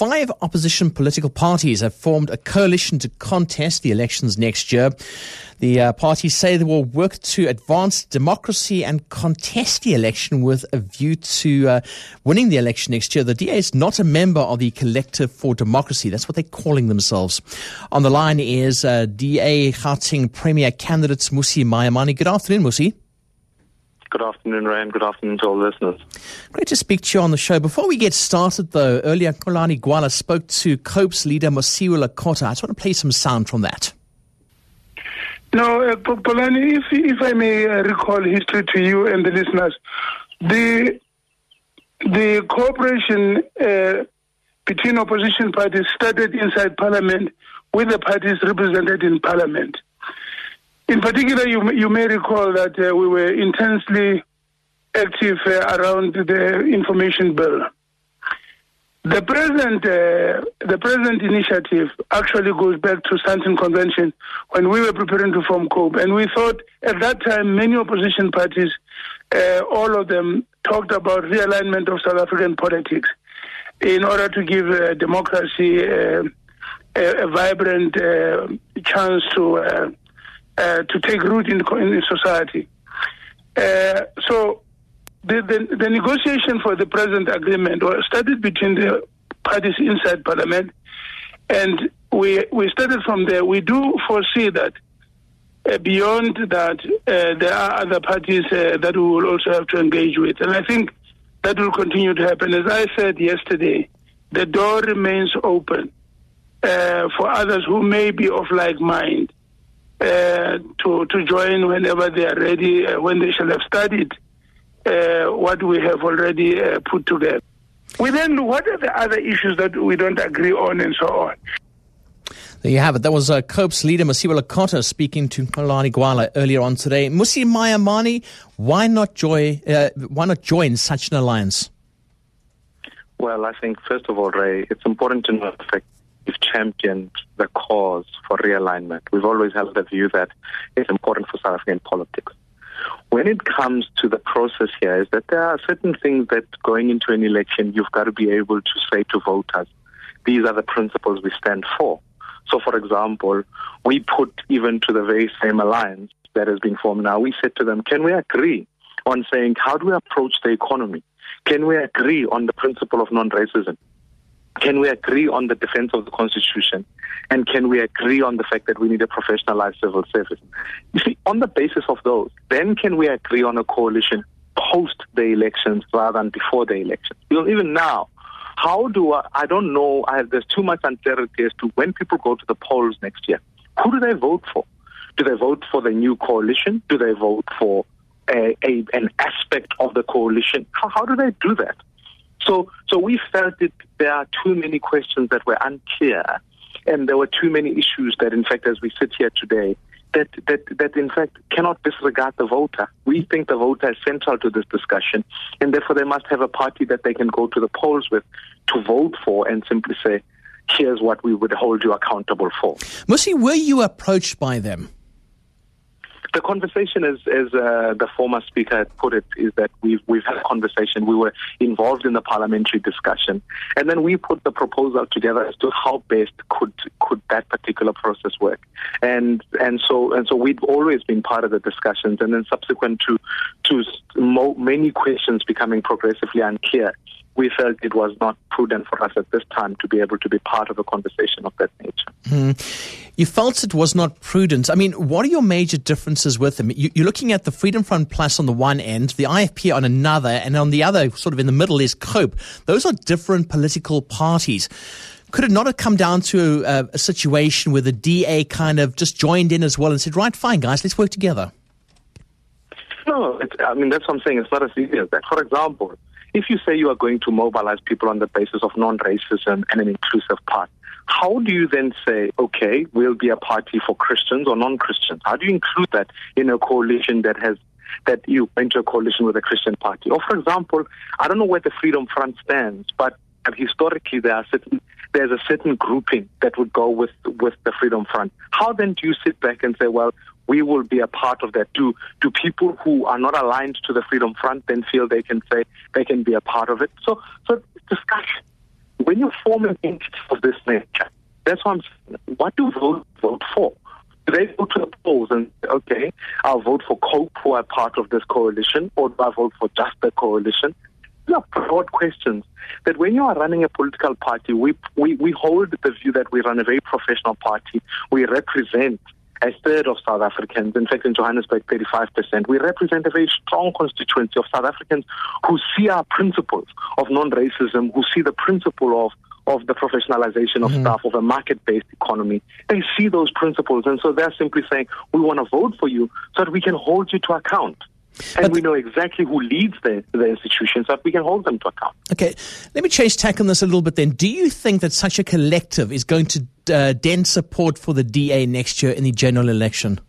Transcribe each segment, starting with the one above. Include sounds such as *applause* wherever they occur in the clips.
Five opposition political parties have formed a coalition to contest the elections next year. The uh, parties say they will work to advance democracy and contest the election with a view to uh, winning the election next year. The DA is not a member of the Collective for Democracy. That's what they're calling themselves. On the line is uh, DA Gauteng Premier candidate Mmusi Maimane. Good afternoon, Mmusi. Good afternoon, Ryan. Good afternoon to all listeners. Great to speak to you on the show. Before we get started, though, earlier Xolani Gwala spoke to COPE's leader Mosiuoa Lekota. I just want to play some sound from that. No, uh, Polani, if, if I may uh, recall history to you and the listeners, the the cooperation uh, between opposition parties started inside Parliament with the parties represented in Parliament. In particular, you, you may recall that uh, we were intensely active uh, around the information bill. The present, uh, the present initiative actually goes back to Sandton Convention when we were preparing to form COPE, and we thought at that time many opposition parties, uh, all of them, talked about realignment of South African politics in order to give uh, democracy uh, a, a, vibrant uh, chance to uh, to take root in, in society. Uh, so the, the, the, negotiation for the present agreement was started between the parties inside parliament, and we, we started from there. We do foresee that uh, beyond that, uh, there are other parties uh, that we will also have to engage with. And I think that will continue to happen. As I said yesterday, the door remains open for others who may be of like mind to to join whenever they are ready, uh, when they shall have studied uh, what we have already uh, put together. We then what are the other issues that we don't agree on, and so on. There you have it. That was uh, COPE's leader, Mosiuoa Lekota, speaking to Xolani Gwala earlier on today. Mmusi Maimane, why not join? Uh, why not join such an alliance? Well, I think first of all, Ray, it's important to know the fact we've championed the cause for realignment. We've always held the view that it's important for South African politics. When it comes to the process here, is that there are certain things that going into an election, you've got to be able to say to voters, these are the principles we stand for. So, for example, we put even to the very same alliance that has been formed now, we said to them, can we agree on saying, how do we approach the economy? Can we agree on the principle of non racism? Can we agree on the defense of the Constitution? And can we agree on the fact that we need a professionalized civil service? You see, on the basis of those, then can we agree on a coalition post the elections rather than before the elections? Because even now, how do I, I don't know, I there's too much uncertainty as to when people go to the polls next year. Who do they vote for? Do they vote for the new coalition? Do they vote for a, a, an aspect of the coalition? How, how do they do that? So, so we felt that there are too many questions that were unclear, and there were too many issues that, in fact, as we sit here today, that, that, that in fact cannot disregard the voter. We think the voter is central to this discussion, and therefore they must have a party that they can go to the polls with to vote for and simply say, here's what we would hold you accountable for. Mmusi, were you approached by them? The conversation, as as uh, the former speaker had put it, is that we've we've had a conversation. We were involved in the parliamentary discussion, and then we put the proposal together as to how best could could that particular process work. And and so and so we've always been part of the discussions, and then subsequent to to mo- many questions becoming progressively unclear we felt it was not prudent for us at this time to be able to be part of a conversation of that nature. Mm. You felt it was not prudent. I mean, what are your major differences with them? You, are looking at the Freedom Front Plus on the one end, the IFP on another, and on the other, sort of in the middle, is COPE. Those are different political parties. Could it not have come down to a, a situation where the DA kind of just joined in as well and said, right, fine, guys, let's work together? No, I mean, that's what I'm saying. It's not as easy as that. For example, if you say you are going to mobilize people on the basis of non-racism and an inclusive part, how do you then say, okay, we'll be a party for Christians or non-Christians? How do you include that in a coalition that has that you enter a coalition with a Christian party? Or, for example, I don't know where the Freedom Front stands, but historically there are certain there's a certain grouping that would go with with the Freedom Front. How then do you sit back and say, well, we will be a part of that. Do do people who are not aligned to the Freedom Front then feel they can say they can be a part of it? So so discussion. when you form an entity of this nature, that's what I'm saying. What do voters vote for? Do they go to the polls and say, okay, I'll vote for COPE, who are part of this coalition, or do I vote for just the coalition? These are broad questions that when you are running a political party, we, we, we hold the view that we run a very professional party. We represent a third of South Africans. In fact, in Johannesburg, 35%. We represent a very strong constituency of South Africans who see our principles of non-racism, who see the principle of of the professionalization of mm-hmm. staff, of a market-based economy. They see those principles, and so they're simply saying, we want to vote for you so that we can hold you to account. And but we know exactly who leads the, the institutions so that we can hold them to account. Okay, let me change tack on this a little bit then. Do you think that such a collective is going to uh, dent support for the DA next year in the general election?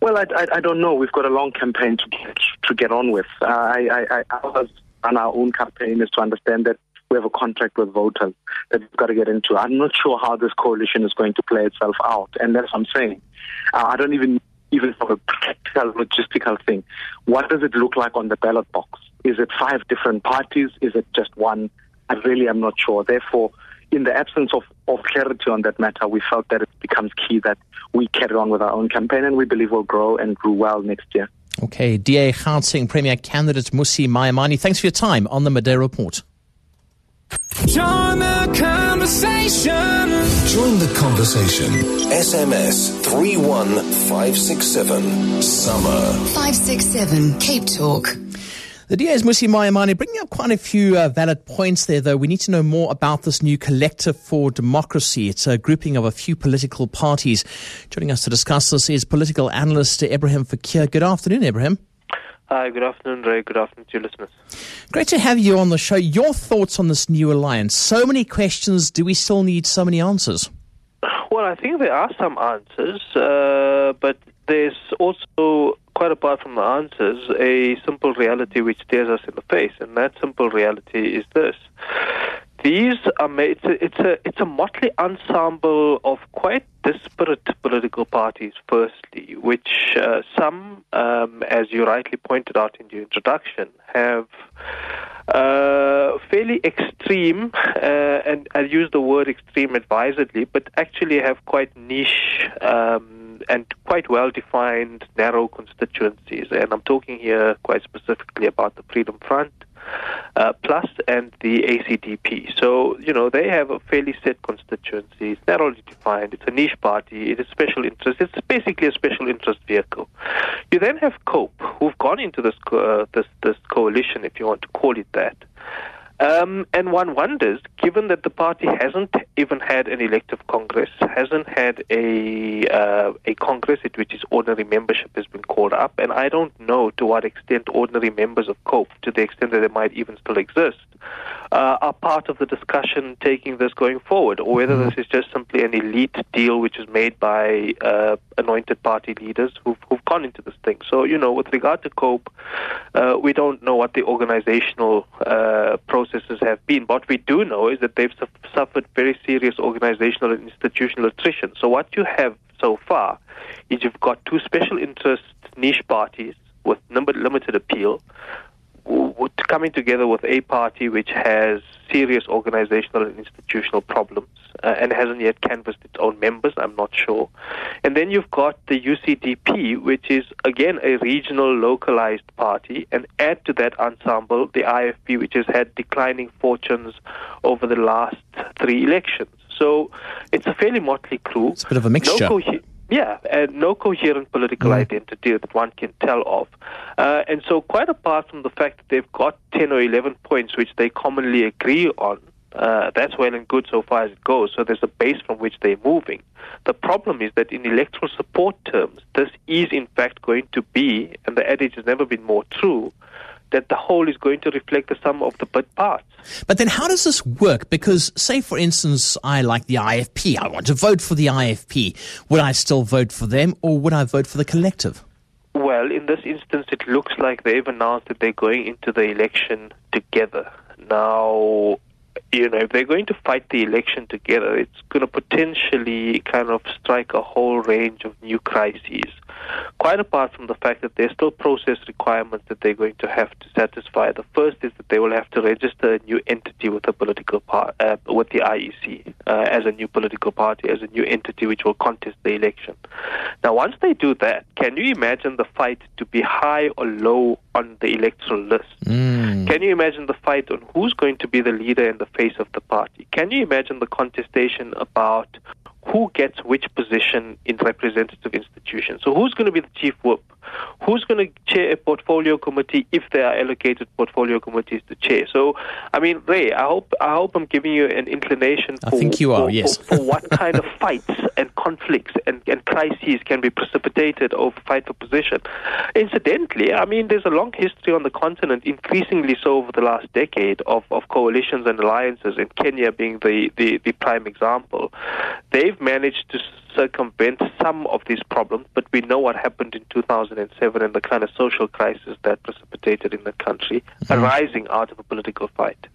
Well, I, I, I, don't know. We've got a long campaign to get, to get on with. Uh, I, I, on our own campaign is to understand that we have a contract with voters that we've got to get into. I'm not sure how this coalition is going to play itself out, and that's what I'm saying. Uh, I don't even even from a practical, logistical thing. What does it look like on the ballot box? Is it five different parties? Is it just one? I really am not sure. Therefore, in the absence of, of clarity on that matter, we felt that it becomes key that we carry on with our own campaign and we believe we'll grow and grow well next year. Okay, DA Gauteng Premier candidate Mmusi Maimane, thanks for your time on the Midday Report. Join the conversation. Join the conversation. SMS 31567. Summer. 567 Cape Talk. The DA is Mmusi Maimane, bringing up quite a few uh, valid points there, though. We need to know more about this new Collective for Democracy. It's a grouping of a few political parties. Joining us to discuss this is political analyst Ebrahim Fakir. Good afternoon, Ebrahim. Hi, good afternoon, Ray. Good afternoon to your listeners. Great to have you on the show. Your thoughts on this new alliance? So many questions. Do we still need so many answers? Well, I think there are some answers, uh, but there's also, quite apart from the answers, a simple reality which stares us in the face, and that simple reality is this. These are made, it's a, it's a, it's a motley ensemble of quite disparate political parties, firstly, which uh, some, um, as you rightly pointed out in your introduction, have uh, fairly extreme, uh, and I use the word extreme advisedly, but actually have quite niche um, and quite well defined narrow constituencies. And I'm talking here quite specifically about the Freedom Front, uh, Plus and the ACDP. So, you know, they have a fairly set constituency. It's narrowly defined. It's a niche party. It is special interest. It's basically a special interest vehicle. You then have COPE, who've gone into this, uh, this, this coalition, if you want to call it that. Um, and one wonders, given that the party hasn't even had an elective Congress, hasn't had a uh, a Congress at which its ordinary membership has been called up, and I don't know to what extent ordinary members of COPE, to the extent that they might even still exist, uh, are part of the discussion taking this going forward, or whether mm-hmm. this is just simply an elite deal which is made by uh, anointed party leaders who've, who've, gone into this thing. So, you know, with regard to COPE, uh, we don't know what the organizational uh, processes have been. What we do know is that they've su- suffered very serious organizational and institutional attrition. So, what you have so far is you've got two special interest niche parties with limited appeal coming together with a party which has serious organizational and institutional problems uh, and hasn't yet canvassed its own members, I'm not sure. And then you've got the UCDP, which is again a regional localized party, and add to that ensemble the IFP, which has had declining fortunes over the last three elections. So it's a fairly motley crew. It's a bit of a mixture. No yeah, and no coherent political mm. identity that one can tell of. Uh, and so, quite apart from the fact that they've got 10 or 11 points which they commonly agree on, uh, that's well and good so far as it goes. So there's a base from which they're moving. The problem is that in electoral support terms, this is in fact going to be, and the adage has never been more true, that the whole is going to reflect the sum of the bit parts. But then how does this work? Because, say, for instance, I like the IFP. I want to vote for the IFP. Would I still vote for them or would I vote for the collective? Well, in this instance, it looks like they've announced that they're going into the election together. Now, you know, if they're going to fight the election together, it's going to potentially kind of strike a whole range of new crises. Quite apart from the fact that there's still process requirements that they're going to have to satisfy. The first is that they will have to register a new entity with the political part, uh, with the IEC uh, as a new political party, as a new entity which will contest the election. Now, once they do that, can you imagine the fight to be high or low on the electoral list? Can you imagine the fight on who's going to be the leader and the face of the party? Can you imagine the contestation about who gets which position in representative institutions? So, who's going to be the chief whip? Who's going to chair a portfolio committee if there are allocated portfolio committees to chair? So, I mean, Ray, I hope I hope I'm giving you an inclination. I for, think you are, for, yes. for, for what kind of *laughs* fights and conflicts and, and crises can be precipitated over fight for position. Incidentally, I mean, there's a long history on the continent, increasingly so over the last decade, of, of coalitions and alliances, and Kenya being the, the, the prime example. They've managed to circumvent some of these problems, but we know what happened in 2007 and the kind of social crisis that precipitated in the country, mm-hmm. arising out of a political fight.